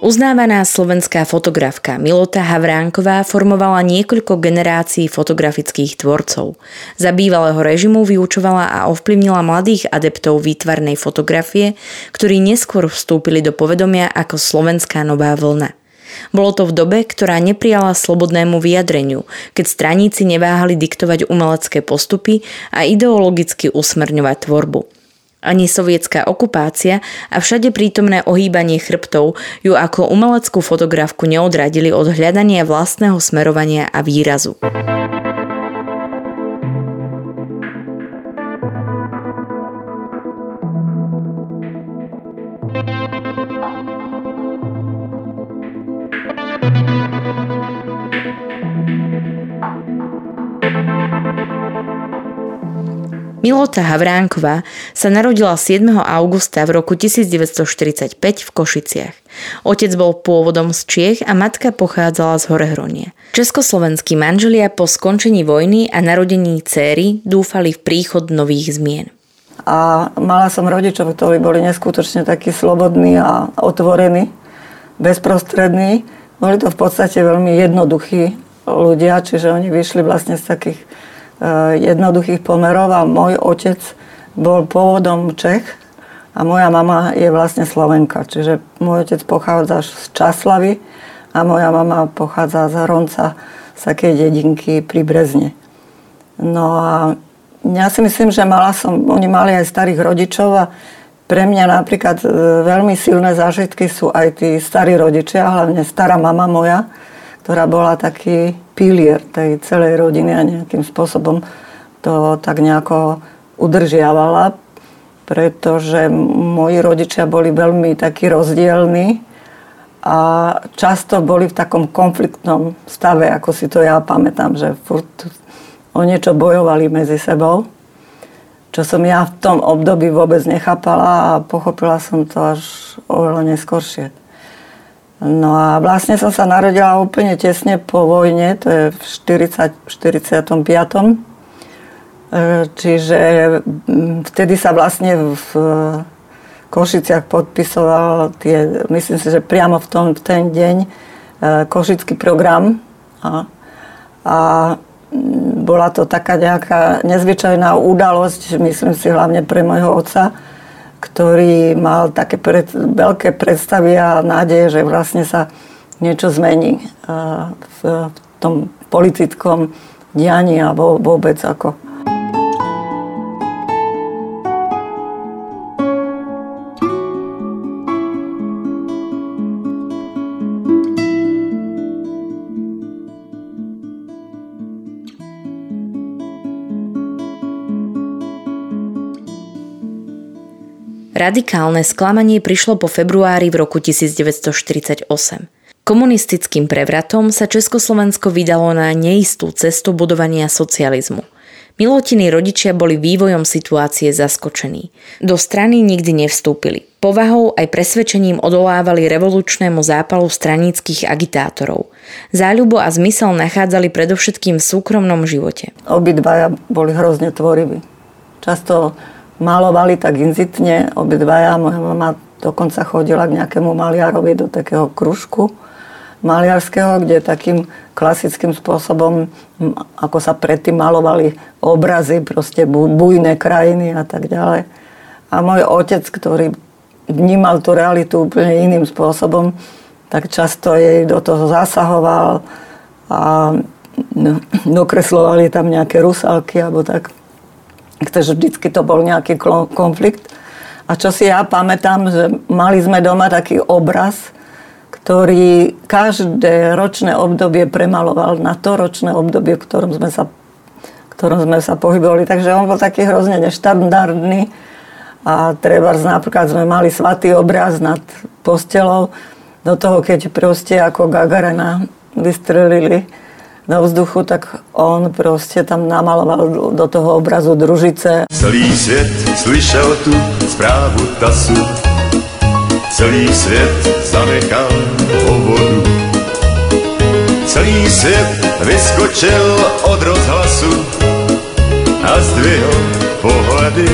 Uznávaná slovenská fotografka Milota Havránková formovala niekoľko generácií fotografických tvorcov. Za bývalého režimu vyučovala a ovplyvnila mladých adeptov výtvarnej fotografie, ktorí neskôr vstúpili do povedomia ako slovenská nová vlna. Bolo to v dobe, ktorá neprijala slobodnému vyjadreniu, keď straníci neváhali diktovať umelecké postupy a ideologicky usmerňovať tvorbu. Ani sovietská okupácia a všade prítomné ohýbanie chrbtov ju ako umeleckú fotografku neodradili od hľadania vlastného smerovania a výrazu. Milota Havránková sa narodila 7. augusta v roku 1945 v Košiciach. Otec bol pôvodom z Čiech a matka pochádzala z Horehronie. Československí manželia po skončení vojny a narodení céry dúfali v príchod nových zmien. A mala som rodičov, ktorí boli neskutočne takí slobodní a otvorení, bezprostrední. Boli to v podstate veľmi jednoduchí ľudia, čiže oni vyšli vlastne z takých jednoduchých pomerov a môj otec bol pôvodom Čech a moja mama je vlastne Slovenka. Čiže môj otec pochádza z Časlavy a moja mama pochádza z Hronca, z takej dedinky pri Brezne. No a ja si myslím, že mala som, oni mali aj starých rodičov a pre mňa napríklad eh, veľmi silné zážitky sú aj tí starí rodičia, hlavne stará mama moja, ktorá bola taký pilier tej celej rodiny a nejakým spôsobom to tak nejako udržiavala, pretože moji rodičia boli veľmi takí rozdielni a často boli v takom konfliktnom stave, ako si to ja pamätám, že furt o niečo bojovali medzi sebou, čo som ja v tom období vôbec nechápala a pochopila som to až oveľa neskôršie. No a vlastne som sa narodila úplne tesne po vojne, to je v 40, 45. E, čiže vtedy sa vlastne v Košiciach podpisoval tie, myslím si, že priamo v, tom, v ten deň e, košický program. A, a bola to taká nejaká nezvyčajná udalosť, myslím si hlavne pre môjho otca, ktorý mal také pred, veľké predstavy a nádeje, že vlastne sa niečo zmení v, v tom politickom dianí a vôbec ako Radikálne sklamanie prišlo po februári v roku 1948. Komunistickým prevratom sa Československo vydalo na neistú cestu budovania socializmu. Milotiny rodičia boli vývojom situácie zaskočení. Do strany nikdy nevstúpili. Povahou aj presvedčením odolávali revolučnému zápalu straníckých agitátorov. Záľubo a zmysel nachádzali predovšetkým v súkromnom živote. Obidvaja boli hrozne tvoriví. Často malovali tak inzitne obidvaja. Moja mama dokonca chodila k nejakému maliarovi do takého kružku maliarského, kde takým klasickým spôsobom, ako sa predtým malovali obrazy, proste bujné krajiny a tak ďalej. A môj otec, ktorý vnímal tú realitu úplne iným spôsobom, tak často jej do toho zasahoval a no, dokreslovali tam nejaké rusalky alebo tak. Takže vždycky to bol nejaký konflikt. A čo si ja pamätám, že mali sme doma taký obraz, ktorý každé ročné obdobie premaloval na to ročné obdobie, v ktorom sme sa, ktorom sme sa pohybovali. Takže on bol taký hrozne neštandardný. A treba, napríklad sme mali svatý obraz nad postelou, do toho, keď proste ako Gagarena vystrelili do vzduchu, tak on proste tam namaloval do toho obrazu družice. Celý svět slyšel tu zprávu TASu, celý svět zanechal hovoru. Celý svět vyskočil od rozhlasu a zdvihl pohledy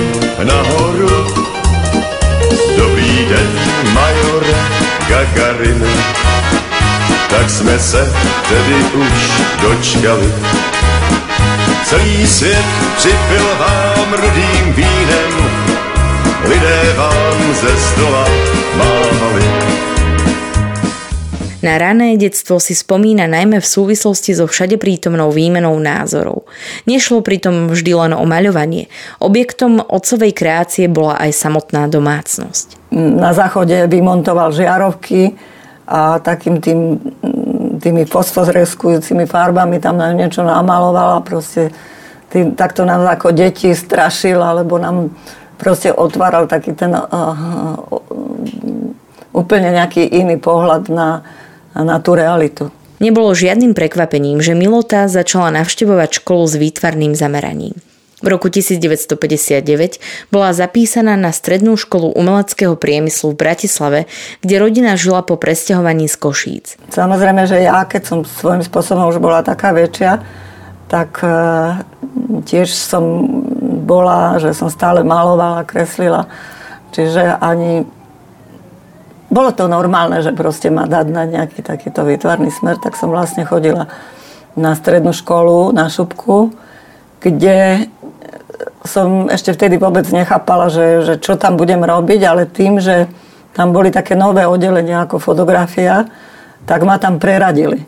nahoru. Dobrý den, majore Gagarin, tak jsme se tedy už dočkali. Celý svět připil vám rudým vínem, lidé vám ze stola mávali. Na rané detstvo si spomína najmä v súvislosti so všade prítomnou výmenou názorov. Nešlo pritom vždy len o maľovanie. Objektom otcovej kreácie bola aj samotná domácnosť. Na záchode vymontoval žiarovky a takým tým, tými fosforeskujúcimi farbami tam niečo namaloval a proste tým, takto nás ako deti strašil, alebo nám proste otváral taký ten uh, úplne nejaký iný pohľad na, na tú realitu. Nebolo žiadnym prekvapením, že Milota začala navštevovať školu s výtvarným zameraním. V roku 1959 bola zapísaná na strednú školu umeleckého priemyslu v Bratislave, kde rodina žila po presťahovaní z Košíc. Samozrejme, že ja, keď som svojím spôsobom už bola taká väčšia, tak e, tiež som bola, že som stále malovala, kreslila. Čiže ani bolo to normálne, že proste ma dať na nejaký takýto výtvarný smer, tak som vlastne chodila na strednú školu, na Šupku, kde som ešte vtedy vôbec nechápala, že, že čo tam budem robiť, ale tým, že tam boli také nové oddelenia ako fotografia, tak ma tam preradili.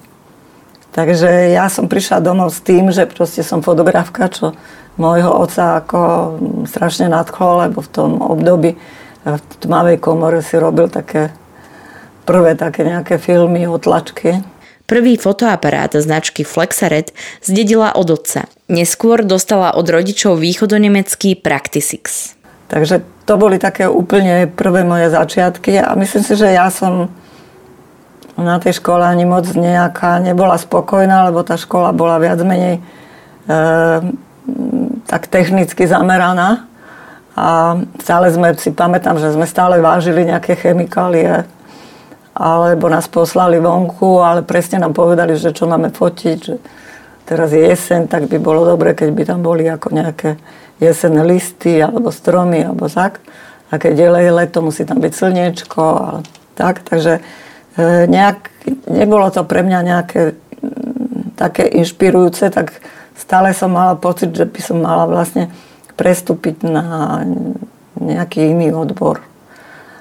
Takže ja som prišla domov s tým, že proste som fotografka, čo môjho otca ako strašne nadchlo, lebo v tom období v tmavej komore si robil také prvé také nejaké filmy, otlačky. Prvý fotoaparát značky Flexaret zdedila od otca. Neskôr dostala od rodičov východonemecký Practisix. Takže to boli také úplne prvé moje začiatky a myslím si, že ja som na tej škole ani moc nejaká nebola spokojná, lebo tá škola bola viac menej e, tak technicky zameraná a stále sme, si pamätám, že sme stále vážili nejaké chemikálie, alebo nás poslali vonku, ale presne nám povedali, že čo máme fotiť, že teraz je jeseň, tak by bolo dobre, keď by tam boli ako nejaké jesenné listy, alebo stromy, alebo tak. A keď je leto, musí tam byť slniečko, a tak. Takže e, nejak, nebolo to pre mňa nejaké také inšpirujúce, tak stále som mala pocit, že by som mala vlastne prestúpiť na nejaký iný odbor.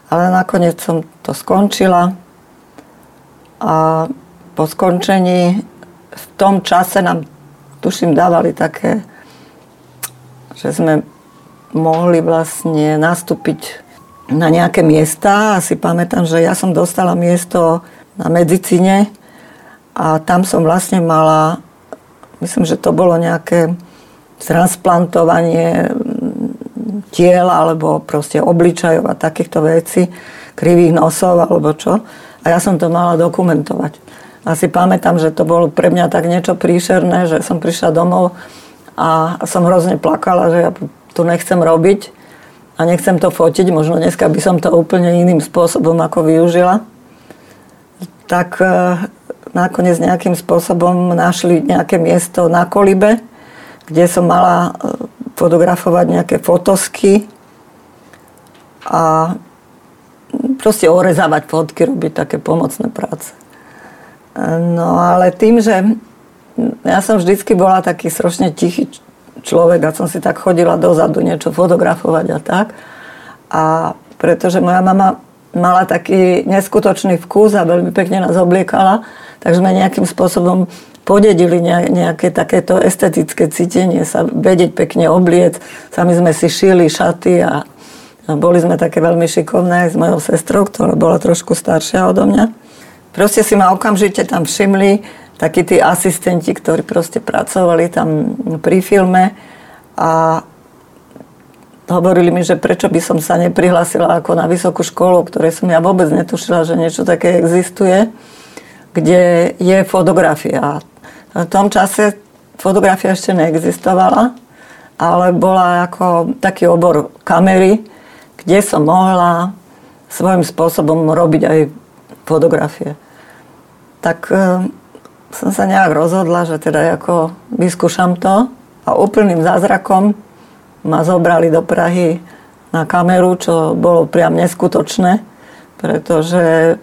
Ale nakoniec som to skončila a po skončení v tom čase nám, tuším, dávali také, že sme mohli vlastne nastúpiť na nejaké miesta. A si pamätám, že ja som dostala miesto na medicíne a tam som vlastne mala, myslím, že to bolo nejaké transplantovanie tiel alebo proste obličajov a takýchto vecí, krivých nosov alebo čo. A ja som to mala dokumentovať. A si pamätám, že to bolo pre mňa tak niečo príšerné, že som prišla domov a som hrozne plakala, že ja tu nechcem robiť a nechcem to fotiť. Možno dneska by som to úplne iným spôsobom ako využila. Tak e, nakoniec nejakým spôsobom našli nejaké miesto na kolibe, kde som mala e, fotografovať nejaké fotosky a proste orezávať fotky, robiť také pomocné práce. No ale tým, že ja som vždycky bola taký strašne tichý človek a som si tak chodila dozadu niečo fotografovať a tak. A pretože moja mama mala taký neskutočný vkus a veľmi pekne nás obliekala, tak sme nejakým spôsobom podedili nejaké takéto estetické cítenie, sa vedieť pekne obliec. Sami sme si šili šaty a boli sme také veľmi šikovné s mojou sestrou, ktorá bola trošku staršia odo mňa. Proste si ma okamžite tam všimli takí tí asistenti, ktorí proste pracovali tam pri filme a hovorili mi, že prečo by som sa neprihlásila ako na vysokú školu, ktorej som ja vôbec netušila, že niečo také existuje, kde je fotografia. V tom čase fotografia ešte neexistovala, ale bola ako taký obor kamery, kde som mohla svojím spôsobom robiť aj fotografie. Tak e, som sa nejak rozhodla, že teda ako vyskúšam to a úplným zázrakom ma zobrali do Prahy na kameru, čo bolo priam neskutočné, pretože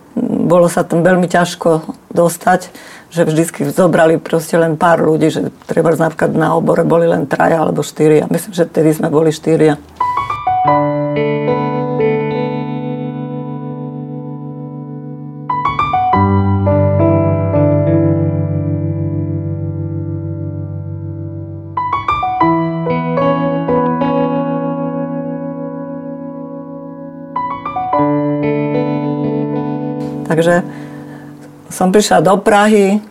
bolo sa tam veľmi ťažko dostať že vždycky zobrali proste len pár ľudí, že treba napríklad na obore boli len traja alebo štyria. Myslím, že vtedy sme boli štyria. Takže som prišla do Prahy,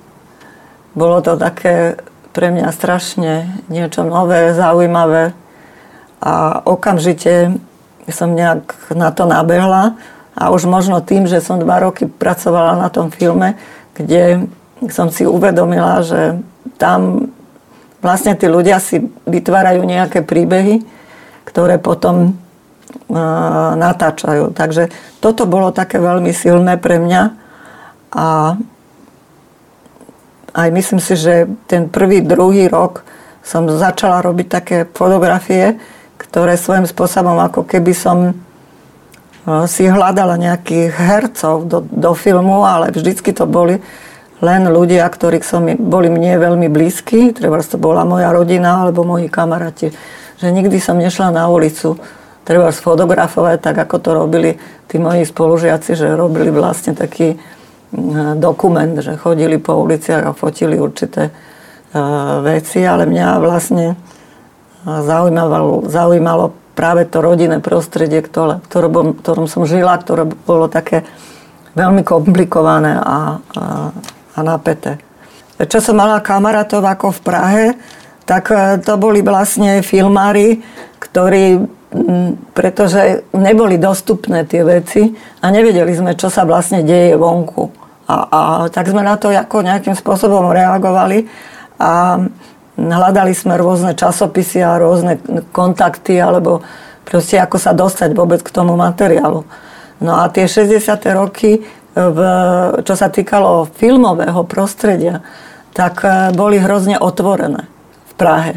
bolo to také pre mňa strašne niečo nové, zaujímavé. A okamžite som nejak na to nabehla. A už možno tým, že som dva roky pracovala na tom filme, kde som si uvedomila, že tam vlastne tí ľudia si vytvárajú nejaké príbehy, ktoré potom natáčajú. Takže toto bolo také veľmi silné pre mňa a aj myslím si, že ten prvý, druhý rok som začala robiť také fotografie, ktoré svojím spôsobom ako keby som e, si hľadala nejakých hercov do, do filmu, ale vždycky to boli len ľudia, ktorí som, boli mne veľmi blízki, treba to bola moja rodina alebo moji kamaráti. Že nikdy som nešla na ulicu treba sfotografovať, tak ako to robili tí moji spolužiaci, že robili vlastne taký dokument, že chodili po uliciach a fotili určité e, veci, ale mňa vlastne zaujímalo, zaujímalo práve to rodinné prostredie, ktoré, ktorom, ktorom som žila, ktoré bolo také veľmi komplikované a, a, a napäté. Čo som mala kamarátov ako v Prahe, tak e, to boli vlastne filmári, ktorí pretože neboli dostupné tie veci a nevedeli sme, čo sa vlastne deje vonku. A, a tak sme na to ako nejakým spôsobom reagovali a hľadali sme rôzne časopisy a rôzne kontakty alebo proste ako sa dostať vôbec k tomu materiálu. No a tie 60. roky, v, čo sa týkalo filmového prostredia, tak e, boli hrozne otvorené v Prahe.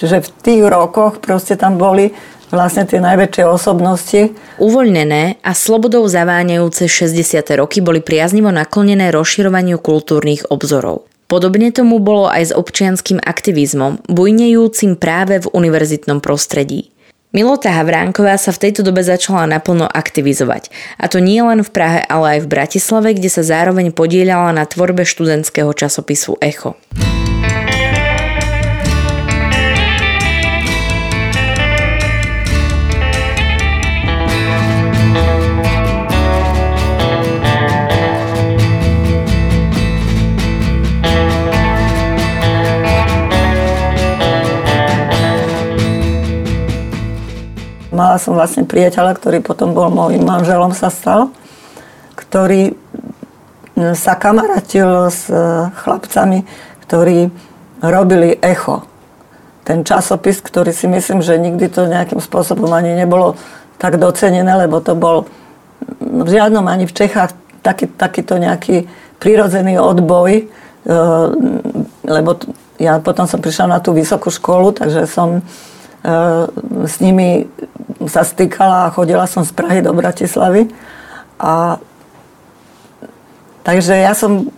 Čiže v tých rokoch proste tam boli vlastne tie najväčšie osobnosti. Uvoľnené a slobodou zaváňajúce 60. roky boli priaznivo naklonené rozširovaniu kultúrnych obzorov. Podobne tomu bolo aj s občianským aktivizmom, bujnejúcim práve v univerzitnom prostredí. Milota Havránková sa v tejto dobe začala naplno aktivizovať. A to nie len v Prahe, ale aj v Bratislave, kde sa zároveň podielala na tvorbe študentského časopisu Echo. Mala som vlastne priateľa, ktorý potom bol môjim manželom sa stal, ktorý sa kamarátil s e, chlapcami, ktorí robili echo. Ten časopis, ktorý si myslím, že nikdy to nejakým spôsobom ani nebolo tak docenené, lebo to bol v žiadnom ani v Čechách taký, takýto nejaký prirodzený odboj, e, lebo ja potom som prišla na tú vysokú školu, takže som s nimi sa stýkala a chodila som z Prahy do Bratislavy. A, takže ja som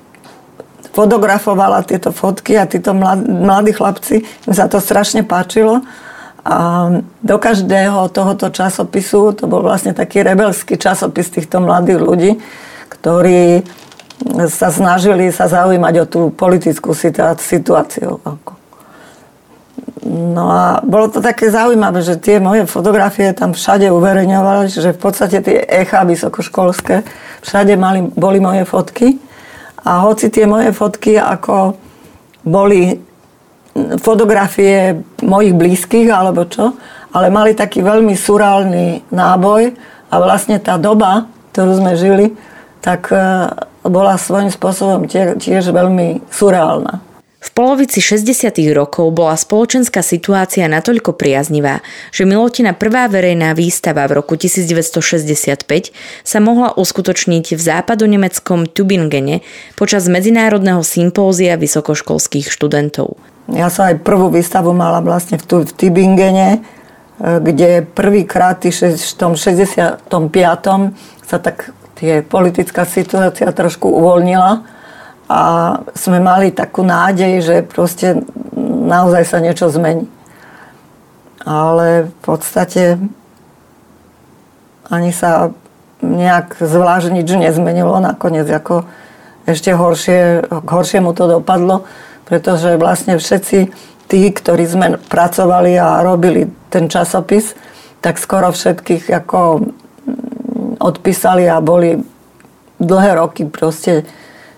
fotografovala tieto fotky a títo mladí chlapci, mi sa to strašne páčilo. A do každého tohoto časopisu, to bol vlastne taký rebelský časopis týchto mladých ľudí, ktorí sa snažili sa zaujímať o tú politickú situáciu. No a bolo to také zaujímavé, že tie moje fotografie tam všade uverejňovali, že v podstate tie echa vysokoškolské, všade mali, boli moje fotky. A hoci tie moje fotky ako boli fotografie mojich blízkych alebo čo, ale mali taký veľmi surálny náboj a vlastne tá doba, ktorú sme žili, tak bola svojím spôsobom tiež, veľmi surreálna. V polovici 60. rokov bola spoločenská situácia natoľko priaznivá, že Milotina prvá verejná výstava v roku 1965 sa mohla uskutočniť v západonemeckom Tübingene počas medzinárodného sympózia vysokoškolských študentov. Ja som aj prvú výstavu mala vlastne v, v Tübingene, e, kde prvýkrát v tom 65. sa tak tie politická situácia trošku uvoľnila a sme mali takú nádej, že proste naozaj sa niečo zmení. Ale v podstate ani sa nejak zvlášť nič nezmenilo. Nakoniec ako ešte horšie, k horšiemu to dopadlo, pretože vlastne všetci tí, ktorí sme pracovali a robili ten časopis, tak skoro všetkých ako odpísali a boli dlhé roky proste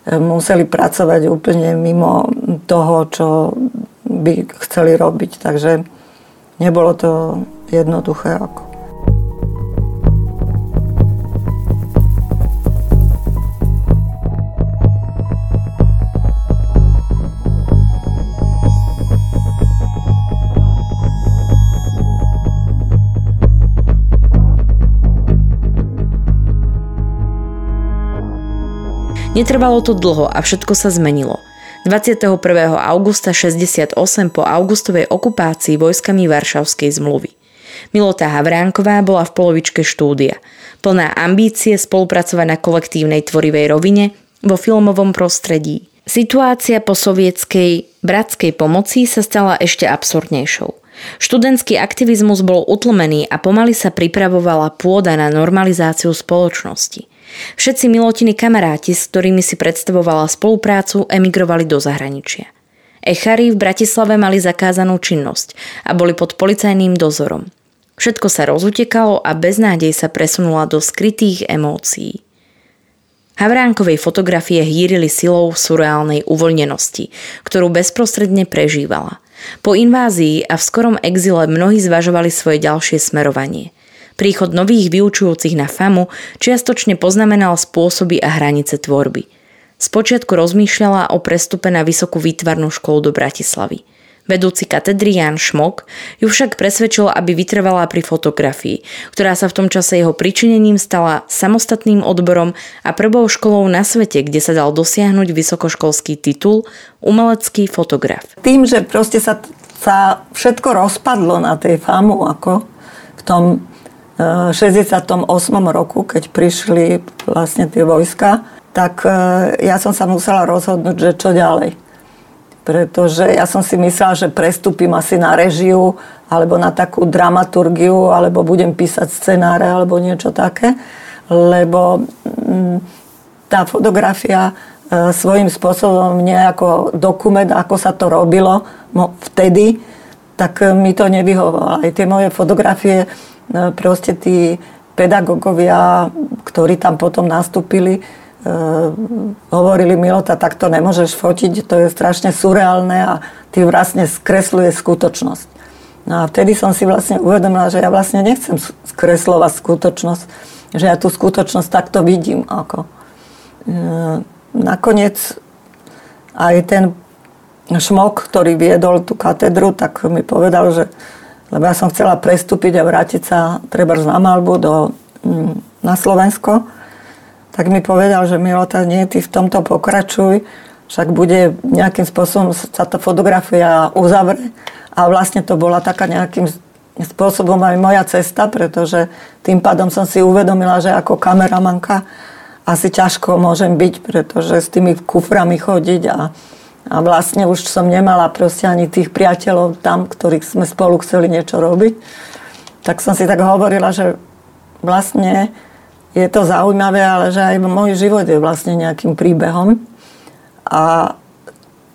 museli pracovať úplne mimo toho, čo by chceli robiť. Takže nebolo to jednoduché. Ako. Netrvalo to dlho a všetko sa zmenilo. 21. augusta 68 po augustovej okupácii vojskami Varšavskej zmluvy. Milota Havránková bola v polovičke štúdia. Plná ambície spolupracovať na kolektívnej tvorivej rovine vo filmovom prostredí. Situácia po sovietskej bratskej pomoci sa stala ešte absurdnejšou. Študentský aktivizmus bol utlmený a pomaly sa pripravovala pôda na normalizáciu spoločnosti. Všetci Milotiny kamaráti, s ktorými si predstavovala spoluprácu, emigrovali do zahraničia. Echári v Bratislave mali zakázanú činnosť a boli pod policajným dozorom. Všetko sa rozutekalo a beznádej sa presunula do skrytých emócií. Havránkovej fotografie hýrili silou surreálnej uvoľnenosti, ktorú bezprostredne prežívala. Po invázii a v skorom exile mnohí zvažovali svoje ďalšie smerovanie – Príchod nových vyučujúcich na FAMu čiastočne poznamenal spôsoby a hranice tvorby. Spočiatku rozmýšľala o prestupe na vysokú výtvarnú školu do Bratislavy. Vedúci katedry Jan Šmok ju však presvedčil, aby vytrvala pri fotografii, ktorá sa v tom čase jeho pričinením stala samostatným odborom a prvou školou na svete, kde sa dal dosiahnuť vysokoškolský titul umelecký fotograf. Tým, že proste sa, sa všetko rozpadlo na tej FAMu, ako v tom 68. roku, keď prišli vlastne tie vojska, tak e, ja som sa musela rozhodnúť, že čo ďalej. Pretože ja som si myslela, že prestúpim asi na režiu, alebo na takú dramaturgiu, alebo budem písať scenáre, alebo niečo také. Lebo mm, tá fotografia e, svojím spôsobom nejako dokument, ako sa to robilo vtedy, tak mi to nevyhovovalo. Aj tie moje fotografie proste tí pedagógovia, ktorí tam potom nastúpili, e, hovorili Milota, tak to nemôžeš fotiť, to je strašne surreálne a ty vlastne skresluje skutočnosť. No a vtedy som si vlastne uvedomila, že ja vlastne nechcem skreslovať skutočnosť, že ja tú skutočnosť takto vidím. Ako. E, nakoniec aj ten šmok, ktorý viedol tú katedru, tak mi povedal, že lebo ja som chcela prestúpiť a vrátiť sa treba na Malbu do, mm, na Slovensko, tak mi povedal, že Milota, nie, ty v tomto pokračuj, však bude nejakým spôsobom sa tá fotografia uzavre. A vlastne to bola taká nejakým spôsobom aj moja cesta, pretože tým pádom som si uvedomila, že ako kameramanka asi ťažko môžem byť, pretože s tými kuframi chodiť a a vlastne už som nemala proste ani tých priateľov tam, ktorých sme spolu chceli niečo robiť. Tak som si tak hovorila, že vlastne je to zaujímavé, ale že aj môj život je vlastne nejakým príbehom. A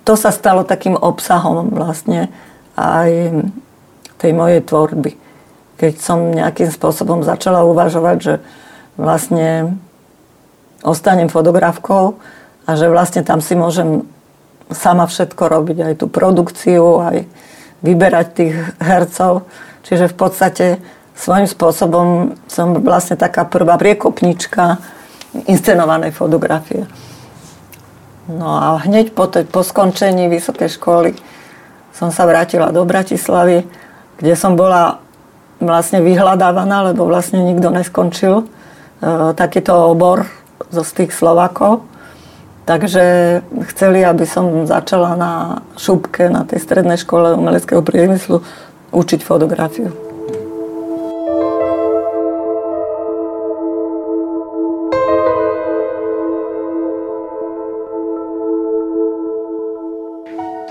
to sa stalo takým obsahom vlastne aj tej mojej tvorby. Keď som nejakým spôsobom začala uvažovať, že vlastne ostanem fotografkou a že vlastne tam si môžem sama všetko robiť, aj tú produkciu, aj vyberať tých hercov. Čiže v podstate svojím spôsobom som vlastne taká prvá priekopnička inscenovanej fotografie. No a hneď po, te, po skončení vysokej školy som sa vrátila do Bratislavy, kde som bola vlastne vyhľadávaná, lebo vlastne nikto neskončil e, takýto obor zo z tých Slovakov. Takže chceli, aby som začala na šupke, na tej strednej škole umeleckého priemyslu učiť fotografiu.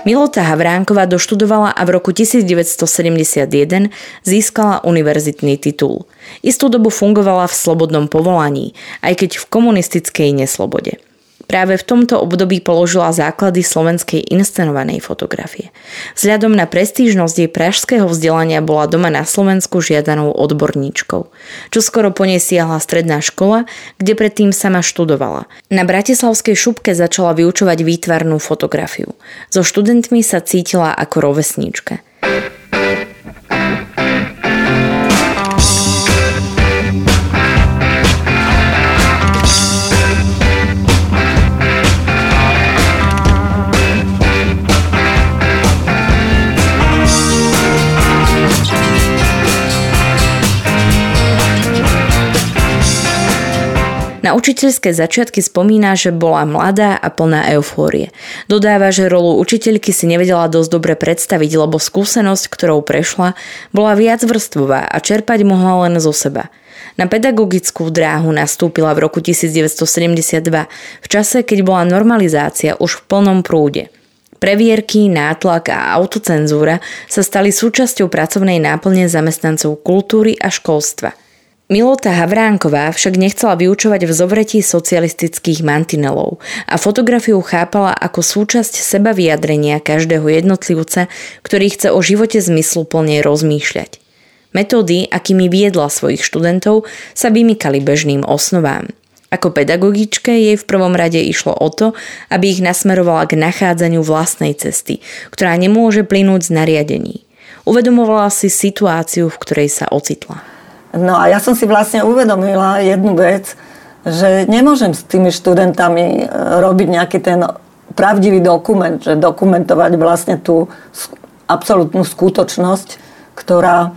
Milota Havránková doštudovala a v roku 1971 získala univerzitný titul. Istú dobu fungovala v slobodnom povolaní, aj keď v komunistickej neslobode. Práve v tomto období položila základy slovenskej inscenovanej fotografie. Vzhľadom na prestížnosť jej pražského vzdelania bola doma na Slovensku žiadanou odborníčkou. Čo skoro po nej siahla stredná škola, kde predtým sama študovala. Na Bratislavskej šupke začala vyučovať výtvarnú fotografiu. So študentmi sa cítila ako rovesníčka. Na učiteľské začiatky spomína, že bola mladá a plná eufórie. Dodáva, že rolu učiteľky si nevedela dosť dobre predstaviť, lebo skúsenosť, ktorou prešla, bola viacvrstvová a čerpať mohla len zo seba. Na pedagogickú dráhu nastúpila v roku 1972, v čase, keď bola normalizácia už v plnom prúde. Previerky, nátlak a autocenzúra sa stali súčasťou pracovnej náplne zamestnancov kultúry a školstva – Milota Havránková však nechcela vyučovať v zovretí socialistických mantinelov a fotografiu chápala ako súčasť seba vyjadrenia každého jednotlivca, ktorý chce o živote zmysluplne rozmýšľať. Metódy, akými viedla svojich študentov, sa vymykali bežným osnovám. Ako pedagogičke jej v prvom rade išlo o to, aby ich nasmerovala k nachádzaniu vlastnej cesty, ktorá nemôže plynúť z nariadení. Uvedomovala si situáciu, v ktorej sa ocitla. No a ja som si vlastne uvedomila jednu vec, že nemôžem s tými študentami e, robiť nejaký ten pravdivý dokument, že dokumentovať vlastne tú absolútnu skutočnosť, ktorá,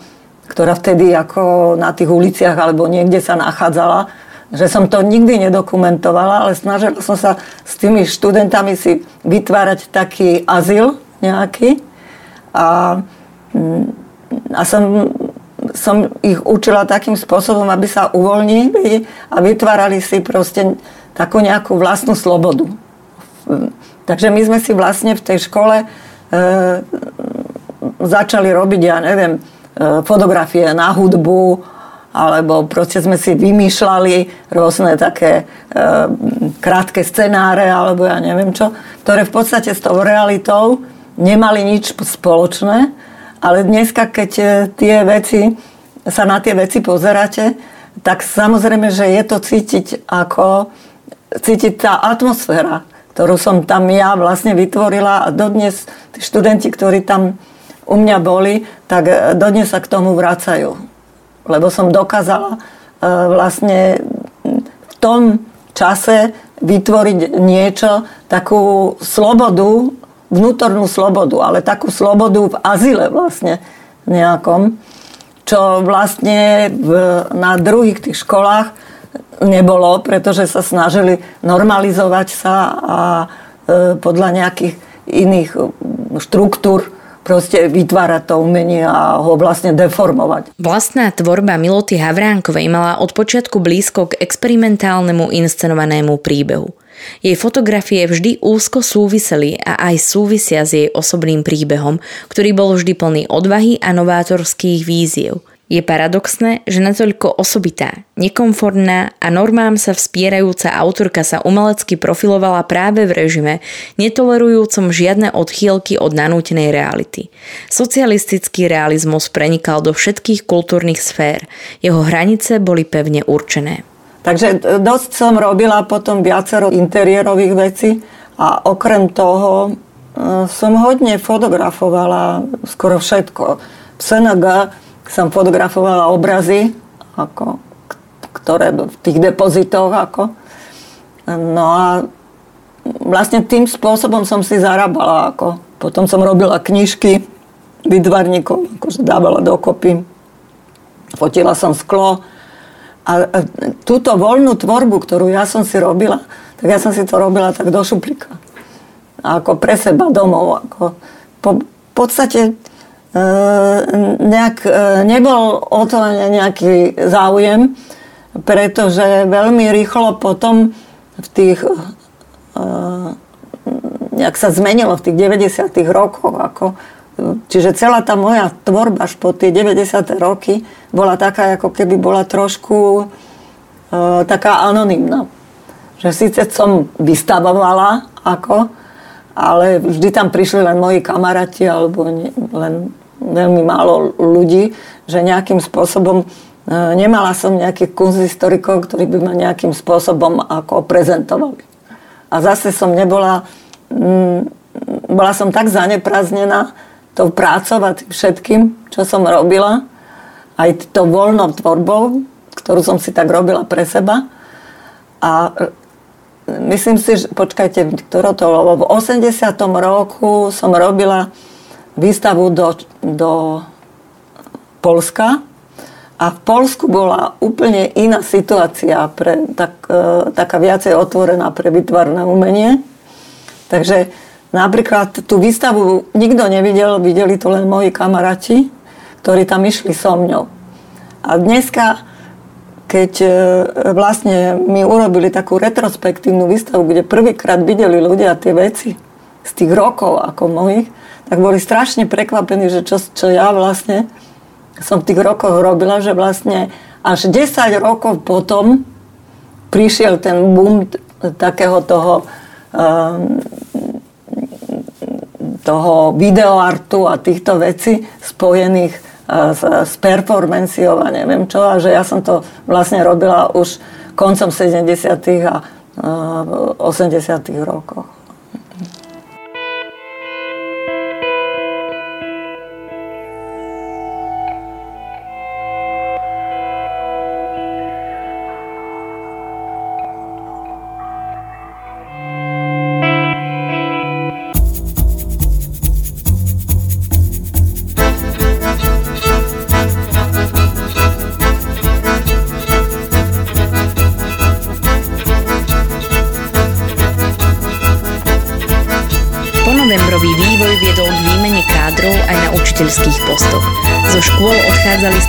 ktorá vtedy ako na tých uliciach alebo niekde sa nachádzala, že som to nikdy nedokumentovala, ale snažila som sa s tými študentami si vytvárať taký azyl nejaký. A, mm, a som som ich učila takým spôsobom, aby sa uvoľnili a vytvárali si proste takú nejakú vlastnú slobodu. Takže my sme si vlastne v tej škole e, začali robiť, ja neviem, e, fotografie na hudbu, alebo proste sme si vymýšľali rôzne také e, krátke scenáre, alebo ja neviem čo, ktoré v podstate s tou realitou nemali nič spoločné, ale dneska, keď e, tie veci, sa na tie veci pozeráte, tak samozrejme, že je to cítiť ako, cítiť tá atmosféra, ktorú som tam ja vlastne vytvorila a dodnes tí študenti, ktorí tam u mňa boli, tak e, dodnes sa k tomu vracajú. Lebo som dokázala e, vlastne v tom čase vytvoriť niečo, takú slobodu vnútornú slobodu, ale takú slobodu v azile vlastne nejakom, čo vlastne v, na druhých tých školách nebolo, pretože sa snažili normalizovať sa a e, podľa nejakých iných štruktúr proste vytvárať to umenie a ho vlastne deformovať. Vlastná tvorba Miloty Havránkovej mala od počiatku blízko k experimentálnemu inscenovanému príbehu. Jej fotografie vždy úzko súviseli a aj súvisia s jej osobným príbehom, ktorý bol vždy plný odvahy a novátorských víziev. Je paradoxné, že natoľko osobitá, nekomfortná a normám sa vspierajúca autorka sa umelecky profilovala práve v režime, netolerujúcom žiadne odchýlky od nanútenej reality. Socialistický realizmus prenikal do všetkých kultúrnych sfér. Jeho hranice boli pevne určené. Takže dosť som robila potom viacero interiérových vecí a okrem toho e, som hodne fotografovala skoro všetko. SNG som fotografovala obrazy, ako, ktoré v tých depozitoch. Ako. No a vlastne tým spôsobom som si zarábala. Ako. Potom som robila knižky výtvarníkov, akože dávala dokopy. Fotila som sklo. A, a túto voľnú tvorbu, ktorú ja som si robila, tak ja som si to robila tak do šuplíka. Ako pre seba domov. Ako po, v podstate nejak, e, nebol o to nejaký záujem, pretože veľmi rýchlo potom v tých e, nejak sa zmenilo v tých 90. rokoch. Ako, čiže celá tá moja tvorba až po tie 90. roky bola taká, ako keby bola trošku taká anonimná. Že síce som vystavovala, ako, ale vždy tam prišli len moji kamaráti alebo len veľmi málo ľudí, že nejakým spôsobom e, nemala som nejakých kunsthistorikov, ktorí by ma nejakým spôsobom ako prezentovali. A zase som nebola, mm, bola som tak zaneprázdnená tou prácou všetkým, čo som robila, aj tou voľnou tvorbou, ktorú som si tak robila pre seba. A e, myslím si, že, počkajte, ktoré to, lebo v 80. roku som robila výstavu do, do Polska a v Polsku bola úplne iná situácia, pre, tak, e, taká viacej otvorená pre vytvarné umenie. Takže napríklad tú výstavu nikto nevidel, videli to len moji kamaráti, ktorí tam išli so mňou. A dneska, keď e, vlastne mi urobili takú retrospektívnu výstavu, kde prvýkrát videli ľudia tie veci z tých rokov ako mojich, tak boli strašne prekvapení, že čo, čo ja vlastne som v tých rokoch robila, že vlastne až 10 rokov potom prišiel ten boom takého toho um, toho videoartu a týchto vecí spojených s, s performanciou a neviem čo. A že ja som to vlastne robila už koncom 70. a uh, 80. rokoch.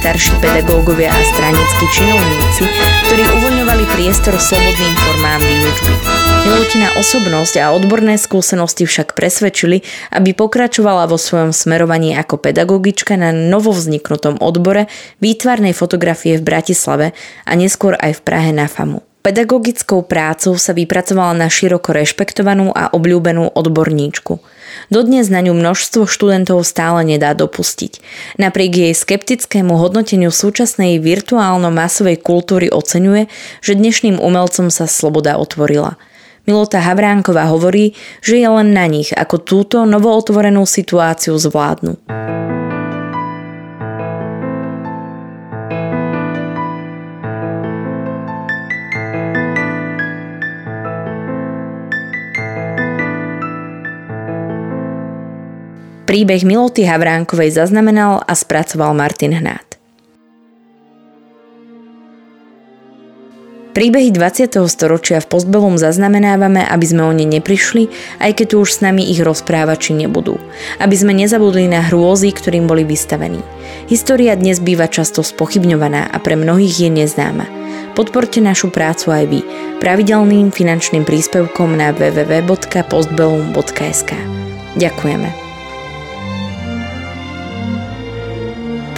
Starší pedagógovia a stranickí činovníci, ktorí uvoľňovali priestor slobodným formám výučby. Milutina osobnosť a odborné skúsenosti však presvedčili, aby pokračovala vo svojom smerovaní ako pedagogička na novovzniknutom odbore výtvarnej fotografie v Bratislave a neskôr aj v Prahe na FAMu. Pedagogickou prácou sa vypracovala na široko rešpektovanú a obľúbenú odborníčku – Dodnes na ňu množstvo študentov stále nedá dopustiť. Napriek jej skeptickému hodnoteniu súčasnej virtuálno-masovej kultúry oceňuje, že dnešným umelcom sa sloboda otvorila. Milota Havránková hovorí, že je len na nich, ako túto novootvorenú situáciu zvládnu. Príbeh Miloty Havránkovej zaznamenal a spracoval Martin Hnát. Príbehy 20. storočia v Postbelum zaznamenávame, aby sme o ne neprišli, aj keď tu už s nami ich rozprávači nebudú. Aby sme nezabudli na hrôzy, ktorým boli vystavení. História dnes býva často spochybňovaná a pre mnohých je neznáma. Podporte našu prácu aj vy pravidelným finančným príspevkom na www.postbellum.sk. Ďakujeme.